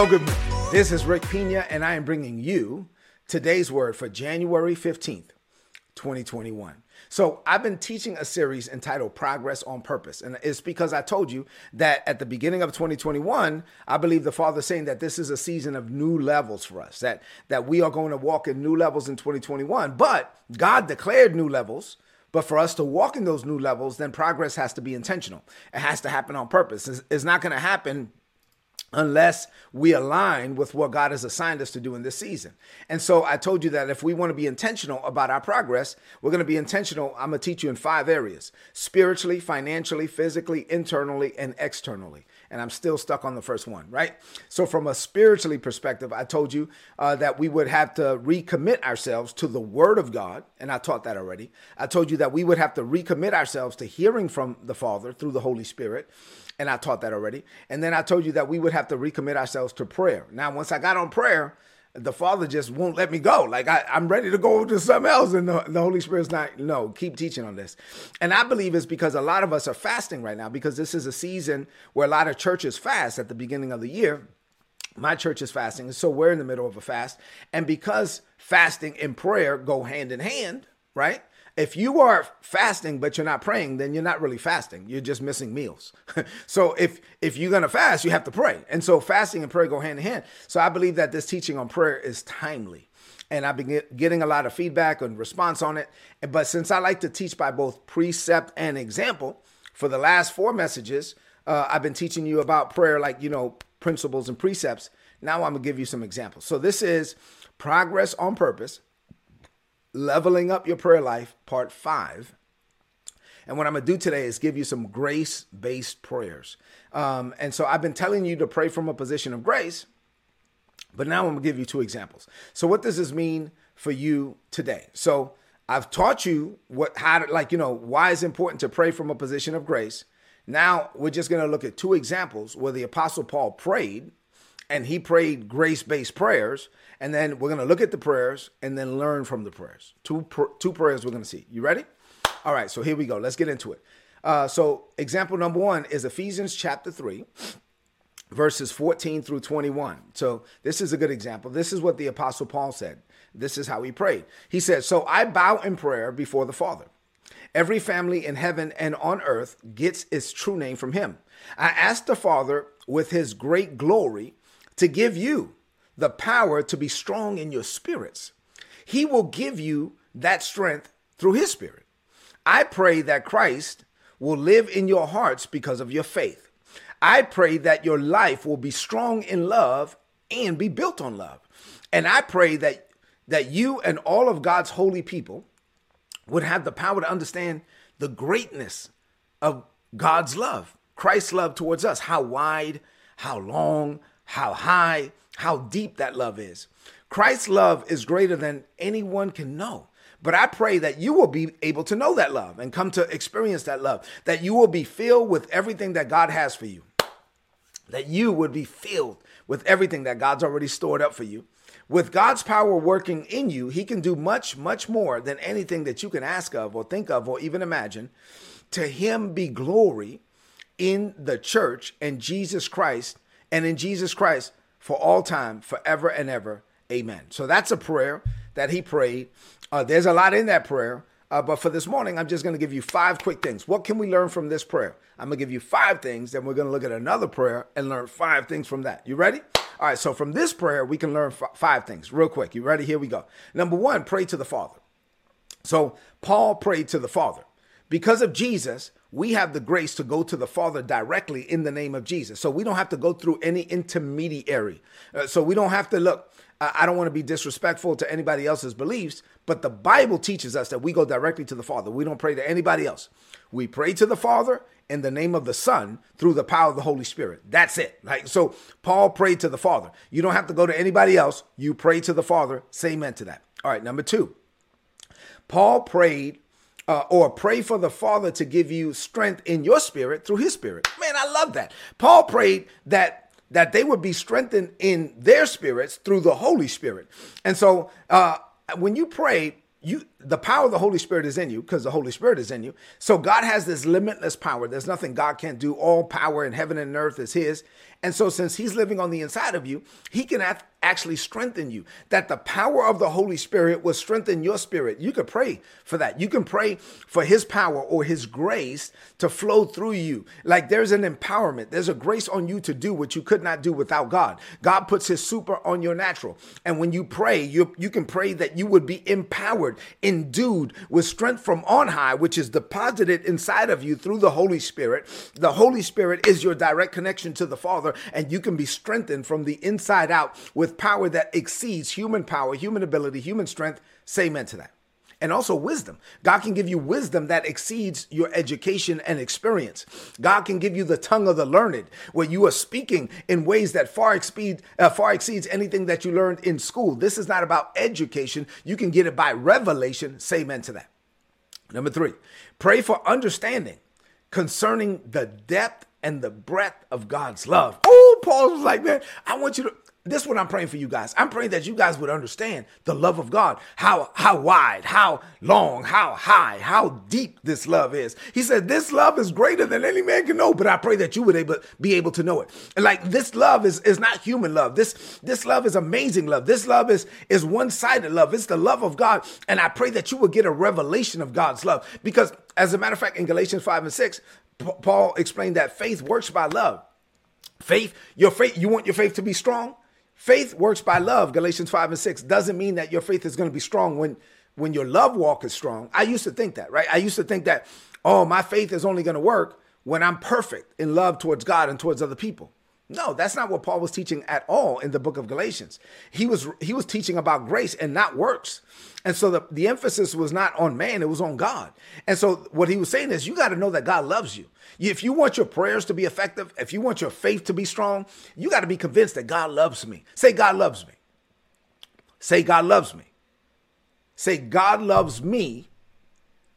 Hello, good morning. This is Rick Pina, and I am bringing you today's word for January 15th, 2021. So, I've been teaching a series entitled Progress on Purpose. And it's because I told you that at the beginning of 2021, I believe the Father saying that this is a season of new levels for us, that, that we are going to walk in new levels in 2021. But God declared new levels. But for us to walk in those new levels, then progress has to be intentional. It has to happen on purpose. It's, it's not going to happen unless we align with what God has assigned us to do in this season. And so I told you that if we want to be intentional about our progress, we're going to be intentional. I'm going to teach you in five areas spiritually, financially, physically, internally, and externally. And I'm still stuck on the first one, right? So, from a spiritually perspective, I told you uh, that we would have to recommit ourselves to the Word of God. And I taught that already. I told you that we would have to recommit ourselves to hearing from the Father through the Holy Spirit and I taught that already. And then I told you that we would have to recommit ourselves to prayer. Now, once I got on prayer, the Father just won't let me go. Like I, am ready to go to something else, and the, the Holy Spirit's not. No, keep teaching on this. And I believe it's because a lot of us are fasting right now because this is a season where a lot of churches fast at the beginning of the year. My church is fasting, so we're in the middle of a fast. And because fasting and prayer go hand in hand, right? If you are fasting but you're not praying then you're not really fasting. You're just missing meals. So if if you're going to fast you have to pray. And so fasting and prayer go hand in hand. So i believe that this teaching on prayer is timely. And i've been getting a lot of feedback and response on it. But since i like to teach by both precept and example for the last four messages uh, i've been teaching you about prayer like you know principles and precepts. Now i'm to give you some examples. So this is progress on purpose Leveling Up Your Prayer Life, Part 5. And what I'm going to do today is give you some grace based prayers. Um, and so I've been telling you to pray from a position of grace, but now I'm going to give you two examples. So, what does this mean for you today? So, I've taught you what, how to, like, you know, why it's important to pray from a position of grace. Now, we're just going to look at two examples where the Apostle Paul prayed and he prayed grace based prayers. And then we're going to look at the prayers and then learn from the prayers. Two, pr- two prayers we're going to see. You ready? All right, so here we go. Let's get into it. Uh, so, example number one is Ephesians chapter 3, verses 14 through 21. So, this is a good example. This is what the Apostle Paul said. This is how he prayed. He said, So I bow in prayer before the Father. Every family in heaven and on earth gets its true name from him. I ask the Father with his great glory to give you the power to be strong in your spirits. He will give you that strength through His Spirit. I pray that Christ will live in your hearts because of your faith. I pray that your life will be strong in love and be built on love. And I pray that that you and all of God's holy people would have the power to understand the greatness of God's love, Christ's love towards us, how wide, how long, how high, how deep that love is. Christ's love is greater than anyone can know. But I pray that you will be able to know that love and come to experience that love, that you will be filled with everything that God has for you, that you would be filled with everything that God's already stored up for you. With God's power working in you, He can do much, much more than anything that you can ask of or think of or even imagine. To Him be glory in the church and Jesus Christ and in Jesus Christ for all time, forever and ever. Amen. So that's a prayer that he prayed. Uh, there's a lot in that prayer. Uh, but for this morning, I'm just going to give you five quick things. What can we learn from this prayer? I'm going to give you five things, then we're going to look at another prayer and learn five things from that. You ready? All right, so from this prayer, we can learn f- five things real quick. You ready? Here we go. Number one, pray to the Father. So Paul prayed to the Father Because of Jesus, we have the grace to go to the Father directly in the name of Jesus. So we don't have to go through any intermediary. Uh, so we don't have to look. I don't want to be disrespectful to anybody else's beliefs, but the Bible teaches us that we go directly to the Father. We don't pray to anybody else. We pray to the Father in the name of the Son through the power of the Holy Spirit. That's it. Like so Paul prayed to the Father. You don't have to go to anybody else. You pray to the Father. Say amen to that. All right, number 2. Paul prayed uh, or pray for the Father to give you strength in your spirit through his spirit. Man, I love that. Paul prayed that that they would be strengthened in their spirits through the Holy Spirit. And so uh, when you pray, you the power of the Holy Spirit is in you because the Holy Spirit is in you. So God has this limitless power. There's nothing God can't do. All power in heaven and earth is His. And so, since He's living on the inside of you, He can actually strengthen you. That the power of the Holy Spirit will strengthen your spirit. You could pray for that. You can pray for His power or His grace to flow through you. Like there's an empowerment, there's a grace on you to do what you could not do without God. God puts His super on your natural. And when you pray, you, you can pray that you would be empowered, endued with strength from on high, which is deposited inside of you through the Holy Spirit. The Holy Spirit is your direct connection to the Father and you can be strengthened from the inside out with power that exceeds human power, human ability, human strength. Say amen to that and also wisdom. God can give you wisdom that exceeds your education and experience. God can give you the tongue of the learned, where you are speaking in ways that far exceed uh, far exceeds anything that you learned in school. This is not about education. You can get it by revelation. Say amen to that. Number three, pray for understanding concerning the depth and the breadth of God's love. Oh, Paul was like, man, I want you to. This is what I'm praying for you guys. I'm praying that you guys would understand the love of God, how how wide, how long, how high, how deep this love is. He said, "This love is greater than any man can know." But I pray that you would able, be able to know it. And like this love is is not human love. This this love is amazing love. This love is is one sided love. It's the love of God. And I pray that you would get a revelation of God's love because as a matter of fact, in Galatians 5 and 6, Paul explained that faith works by love. Faith, your faith, you want your faith to be strong? Faith works by love, Galatians 5 and 6. Doesn't mean that your faith is going to be strong when when your love walk is strong. I used to think that, right? I used to think that, oh, my faith is only going to work when I'm perfect in love towards God and towards other people. No, that's not what Paul was teaching at all in the book of Galatians. He was he was teaching about grace and not works. And so the, the emphasis was not on man, it was on God. And so what he was saying is you got to know that God loves you. If you want your prayers to be effective, if you want your faith to be strong, you got to be convinced that God loves me. Say God loves me. Say God loves me. Say God loves me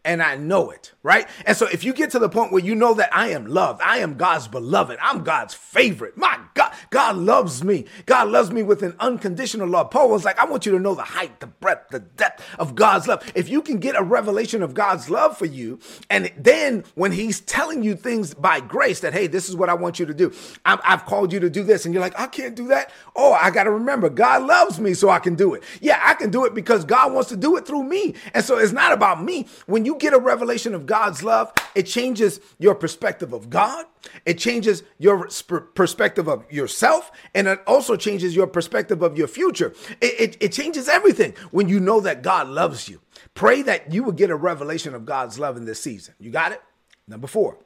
and I know it, right? And so if you get to the point where you know that I am loved, I am God's beloved, I'm God's favorite. My God, God loves me. God loves me with an unconditional love. Paul was like, I want you to know the height, the breadth, the depth of God's love. If you can get a revelation of God's love for you, and then when he's telling you things by grace that, hey, this is what I want you to do. i have called you to do this. And you're like, I can't do that. Oh, I got to remember God loves me so I can do it. Yeah, I can do it because God wants to do it through me. And so it's not about me. When you you get a revelation of God's love, it changes your perspective of God. It changes your perspective of yourself. And it also changes your perspective of your future. It, it, it changes everything when you know that God loves you. Pray that you will get a revelation of God's love in this season. You got it? Number four.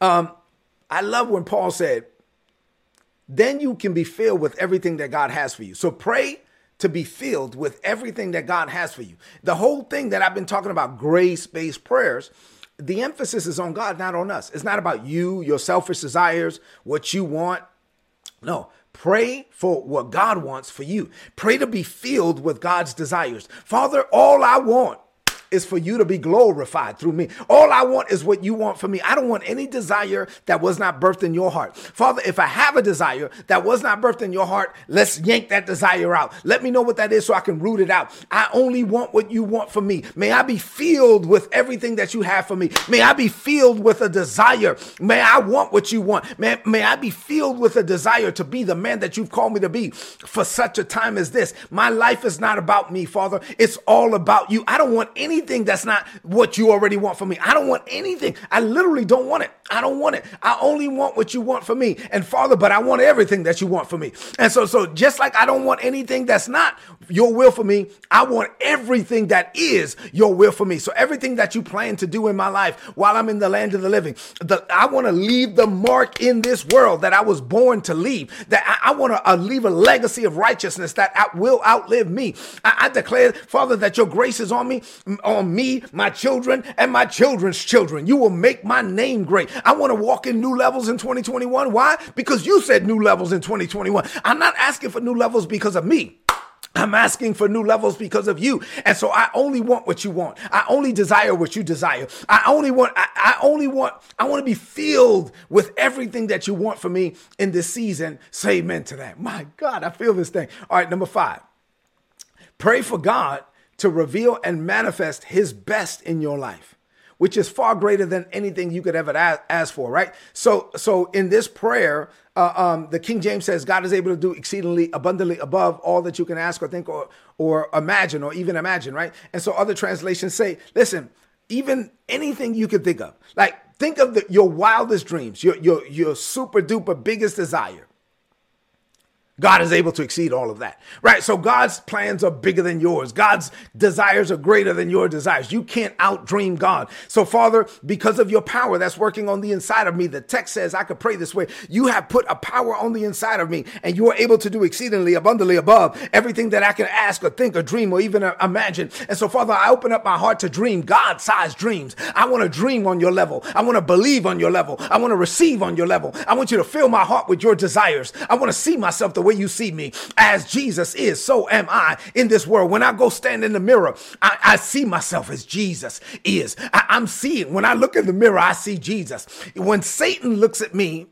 Um, I love when Paul said, then you can be filled with everything that God has for you. So pray to be filled with everything that God has for you. The whole thing that I've been talking about, grace based prayers, the emphasis is on God, not on us. It's not about you, your selfish desires, what you want. No, Pray for what God wants for you. Pray to be filled with God's desires. Father, all I want is for you to be glorified through me. All I want is what you want for me. I don't want any desire that was not birthed in your heart. Father, if I have a desire that was not birthed in your heart, let's yank that desire out. Let me know what that is so I can root it out. I only want what you want for me. May I be filled with everything that you have for me. May I be filled with a desire. May I want what you want. May, may I be filled with a desire to be the man that you've called me to be for such a time as this. My life is not about me, Father. It's all about you. I don't want any anything that's not what you already want for me. I don't want anything. I literally don't want it. I don't want it. I only want what you want for me. And Father, but I want everything that you want for me. And so, so just like I don't want anything that's not your will for me, I want everything that is your will for me. So everything that you plan to do in my life while I'm in the land of the living, the, I want to leave the mark in this world that I was born to leave. That I, I want to uh, leave a legacy of righteousness that will outlive me. I, I declare, Father, that your grace is on me, on me, my children, and my children's children. You will make my name great. I want to walk in new levels in 2021. Why? Because you said new levels in 2021. I'm not asking for new levels because of me. I'm asking for new levels because of you. And so I only want what you want. I only desire what you desire. I only want, I, I, only want, I want to be filled with everything that you want for me in this season. Say amen to that. My God, I feel this thing. All right, number five. Pray for God to reveal and manifest his best in your life which is far greater than anything you could ever ask for, right? So, so in this prayer, uh, um, the King James says God is able to do exceedingly abundantly above all that you can ask or think or or imagine or even imagine, right? And so other translations say, listen, even anything you could think of, like think of the, your wildest dreams, your your your super duper biggest desire. God is able to exceed all of that, right? So God's plans are bigger than yours. God's desires are greater than your desires. You can't outdream God. So, Father, because of your power that's working on the inside of me, the text says I could pray this way. You have put a power on the inside of me, and you are able to do exceedingly abundantly above everything that I can ask or think or dream or even uh, imagine. And so, Father, I open up my heart to dream God sized dreams. I want to dream on your level. I want to believe on your level. I want to receive on your level. I want you to fill my heart with your desires. I want to see myself the the way you see me. As Jesus is, so am I in this world. When I go stand in the mirror, I, I see myself as Jesus is. I, I'm seeing, when I look in the mirror, I see Jesus. When Satan looks at me,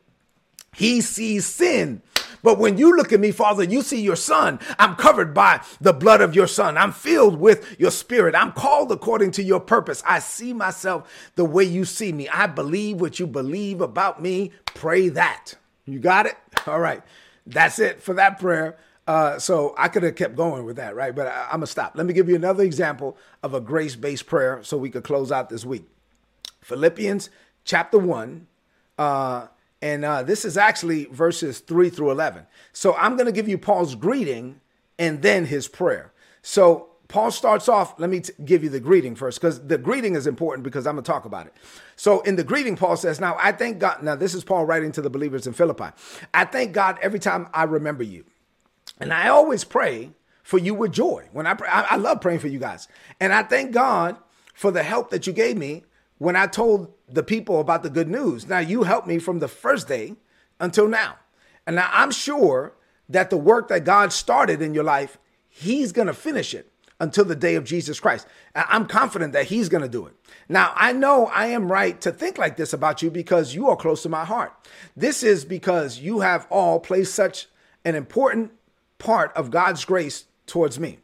he sees sin. But when you look at me, Father, you see your son. I'm covered by the blood of your son. I'm filled with your spirit. I'm called according to your purpose. I see myself the way you see me. I believe what you believe about me. Pray that. You got it? All right. That's it for that prayer. Uh, so I could have kept going with that, right? But I, am gonna stop. Let me give you another example of a grace-based prayer, so we could close out this week. Philippians chapter one, uh, and uh, this is actually verses three through eleven. So I'm gonna give you Paul's greeting and then his prayer. So Paul starts off, let me t- give you the greeting first, because the greeting is important because I'm going to talk about it. So in the greeting, Paul says, Now I thank God. Now, this is Paul writing to the believers in Philippi. I thank God every time I remember you. And I always pray for you with joy. When I pray, I, I love praying for you guys. And I thank God for the help that you gave me when I told the people about the good news. Now, you helped me from the first day until now. And now I'm sure that the work that God started in your life, He's going to finish it until the day of Jesus Christ. I'm confident that He's going to do it. Now, I know I am right to think like this about you because you are close to my heart. This is because you have all played such an important part of God's grace towards me.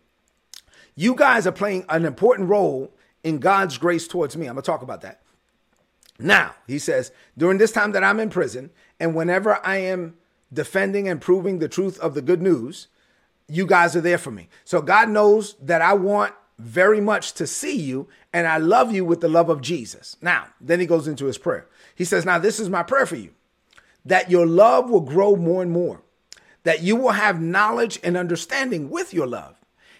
You guys are playing an important role in God's grace towards me. I'm going to talk about that. Now, he says, during this time that I'm in prison, and whenever I am defending and proving the truth of the good news, you guys are there for me. So God knows that I want very much to see you and I love you with the love of Jesus. Now, then he goes into his prayer. He says, Now, this is my prayer for you that your love will grow more and more, that you will have knowledge and understanding with your love,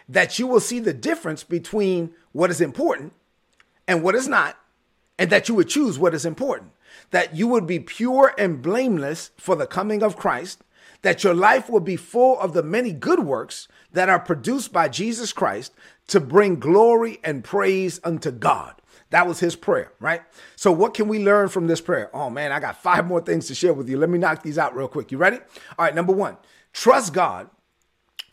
that you will see the difference between what is important and what is not, and that you would choose what is important, that you would be pure and blameless for the coming of Christ that your life will be full of the many good works that are produced by Jesus Christ to bring glory and praise unto God. That was his prayer, right? So, what can we learn from this prayer? Oh man, I got five more things to share with you. Let me knock these out real quick. You ready? All right, number one, trust God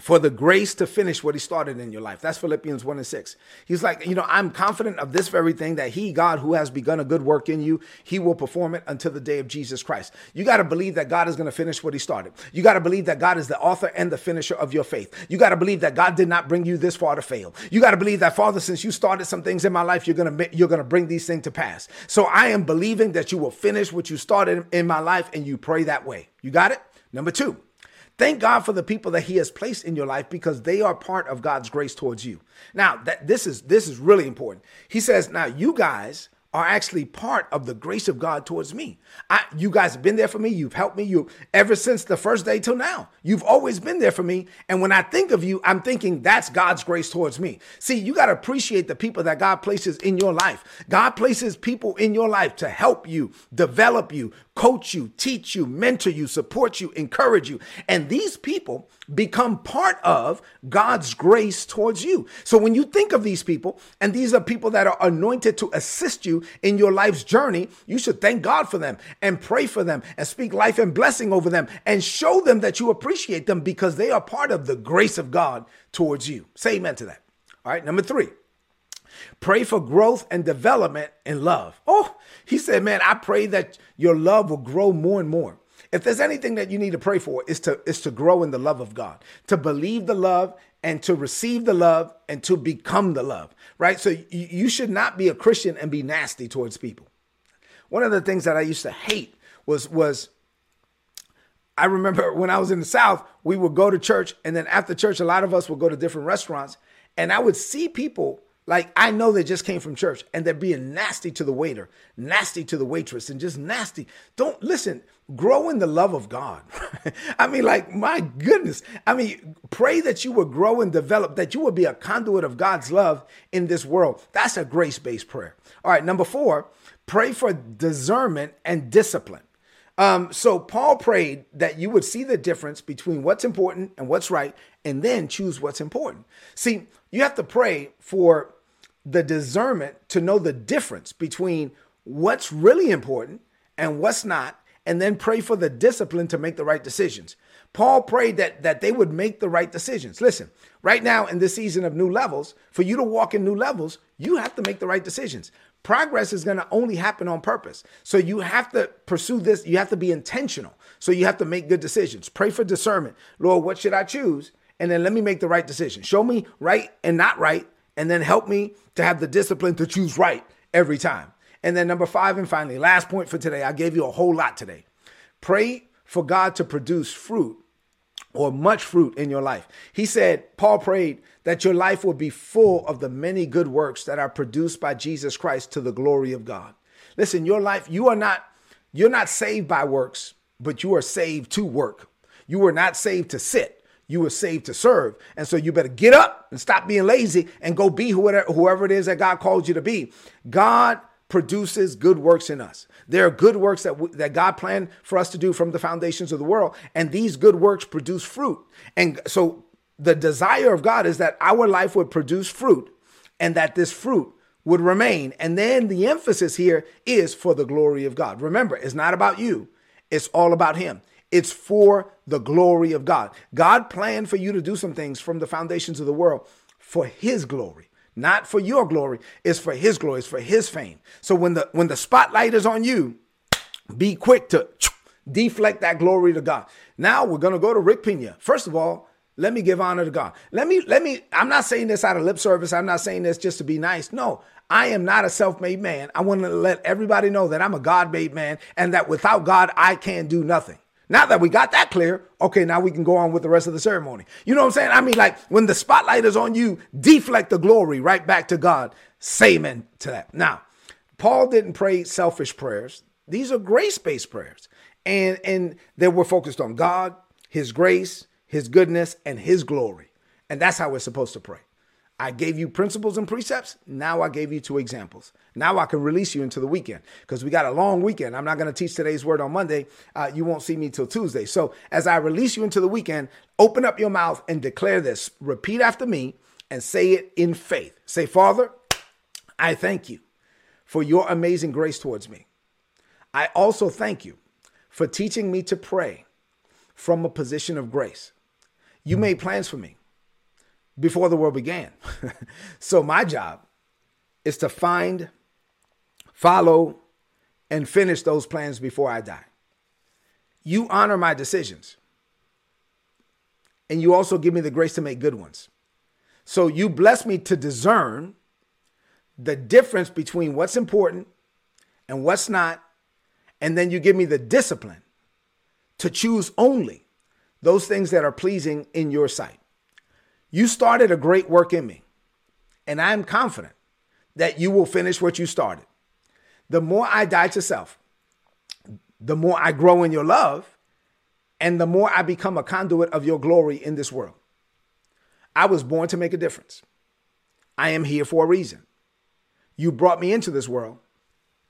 for the grace to finish what he started in your life. That's Philippians 1 and 6. He's like, you know, I'm confident of this very thing that he, God, who has begun a good work in you, he will perform it until the day of Jesus Christ. You got to believe that God is going to finish what he started. You got to believe that God is the author and the finisher of your faith. You got to believe that God did not bring you this far to fail. You got to believe that, Father, since you started some things in my life, you're going to you're going to bring these things to pass. So I am believing that you will finish what you started in my life and you pray that way. You got it? Number 2. Thank God for the people that He has placed in your life because they are part of God's grace towards you. Now, that this is this is really important. He says, now you guys are actually part of the grace of God towards me. I, you guys have been there for me. You've helped me. You ever since the first day till now. You've always been there for me. And when I think of you, I'm thinking that's God's grace towards me. See, you got to appreciate the people that God places in your life. God places people in your life to help you, develop you, coach you, teach you, mentor you, support you, encourage you. And these people become part of God's grace towards you. So when you think of these people, and these are people that are anointed to assist you in your life's journey, you should thank God for them and pray for them and speak life and blessing over them and show them that you appreciate them because they are part of the grace of God towards you. Say amen to that. All right, number three. Pray for growth and development in love. Oh, he said, man, I pray that your love will grow more and more. If there's anything that you need to pray for, is to is to grow in the love of God, to believe the love and to receive the love and to become the love, right? So you should not be a Christian and be nasty towards people. One of the things that I used to hate was was I remember when I was in the South, we would go to church, and then after church, a lot of us would go to different restaurants, and I would see people like I know they just came from church and they're being nasty to the waiter, nasty to the waitress, and just nasty. Don't listen, grow in the love of God. I mean, like, my goodness. I mean, pray that you will grow and develop, that you will be a conduit of God's love in this world. That's a grace based prayer. All right, number four, pray for discernment and discipline. Um, so Paul prayed that you would see the difference between what's important and what's right, and then choose what's important. See, you have to pray for the discernment to know the difference between what's really important and what's not, and then pray for the discipline to make the right decisions. Paul prayed that that they would make the right decisions. Listen, right now in this season of new levels, for you to walk in new levels, you have to make the right decisions. Progress is going to only happen on purpose. So you have to pursue this, you have to be intentional. So you have to make good decisions. Pray for discernment. Lord, what should I choose? and then let me make the right decision. Show me right and not right, and then help me to have the discipline to choose right every time. And then number five, and finally, last point for today, I gave you a whole lot today. Pray for God to produce fruit or much fruit in your life. He said, Paul prayed that your life will be full of the many good works that are produced by Jesus Christ to the glory of God. Listen, your life, you are not you're not saved by works, but you are saved to work. You are not saved to sit you were saved to serve. And so you better get up and stop being lazy and go be whoever, whoever it is that God called you to be. God produces good works in us. There are good works that, that God planned for us to do from the foundations of the world. And these good works produce fruit. And so the desire of God is that our life would produce fruit and that this fruit would remain. And then the emphasis here is for the glory of God. Remember, it's not about you, it's all about Him. It's for the glory of God. God planned for you to do some things from the foundations of the world for his glory not for your glory. It's for his glory. It's for his fame. So when the when the spotlight is on you be quick to deflect that glory to god. Now we're going to go to rick pina first of all let me give honor to god. Let me let me i'm not saying this out of lip service. I'm not saying this just to be nice. No i am not a self-made man. I want to let everybody know that i'm a god-made man and that without god i can do nothing now that we got that clear, okay, now we can go on with the rest of the ceremony. You know what I'm saying? I mean, like when the spotlight is on you, deflect the glory right back to God. Say amen to that. Now, Paul didn't pray selfish prayers. These are grace-based prayers. And and they were focused on God, his grace, his goodness, and his glory. And that's how we're supposed to pray. I gave you principles and precepts. Now I gave you two examples. Now I can release you into the weekend because we got a long weekend. I'm not going to teach today's word on Monday. Uh, you won't see me till Tuesday. So as I release you into the weekend, open up your mouth and declare this. Repeat after me and say it in faith. Say, Father, I thank you for your amazing grace towards me. I also thank you for teaching me to pray from a position of grace. You made plans for me before the world began. so my job is to find, follow, and finish those plans before I die. You honor my decisions. And you also give me the grace to make good ones. So you bless me to discern the difference between what's important and what's not. And then you give me the discipline to choose only those things that are pleasing in your sight. You started a great work in me, and I'm confident that you will finish what you started. The more I die to self, the more I grow in your love, and the more I become a conduit of your glory in this world. I was born to make a difference. I am here for a reason. You brought me into this world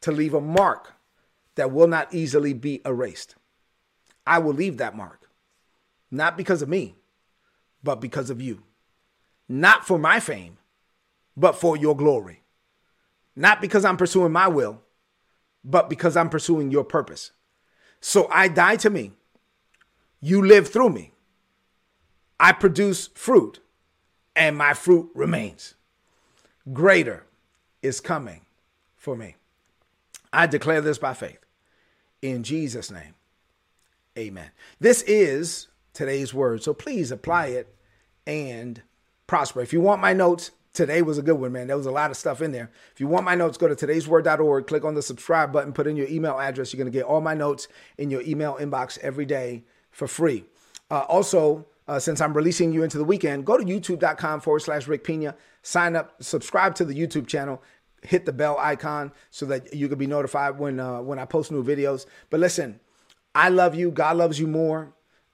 to leave a mark that will not easily be erased. I will leave that mark, not because of me, but because of you. Not for my fame, but for your glory. Not because I'm pursuing my will, but because I'm pursuing your purpose. So I die to me. You live through me. I produce fruit, and my fruit remains. Greater is coming for me. I declare this by faith. In Jesus' name, amen. This is today's word. So please apply it and prosper. If you want my notes, today was a good one, man. There was a lot of stuff in there. If you want my notes, go to today'sword.org, click on the subscribe button, put in your email address. You're going to get all my notes in your email inbox every day for free. Uh, also, uh, since I'm releasing you into the weekend, go to youtube.com forward slash Rick Pina, sign up, subscribe to the YouTube channel, hit the bell icon so that you can be notified when uh, when I post new videos. But listen, I love you. God loves you more.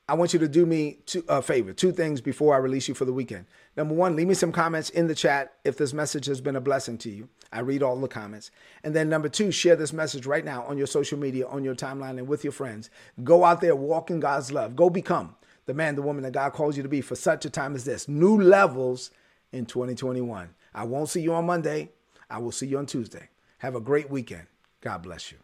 I want you to do me two, a favor, two things before I release you for the weekend. Number one, leave me some comments in the chat if this message has been a blessing to you. I read all the comments. And then number two, share this message right now on your social media, on your timeline, and with your friends. Go out there, walk in God's love. Go become the man, the woman that God calls you to be for such a time as this. New levels in 2021. I won't see you on Monday. I will see you on Tuesday. Have a great weekend. God bless you.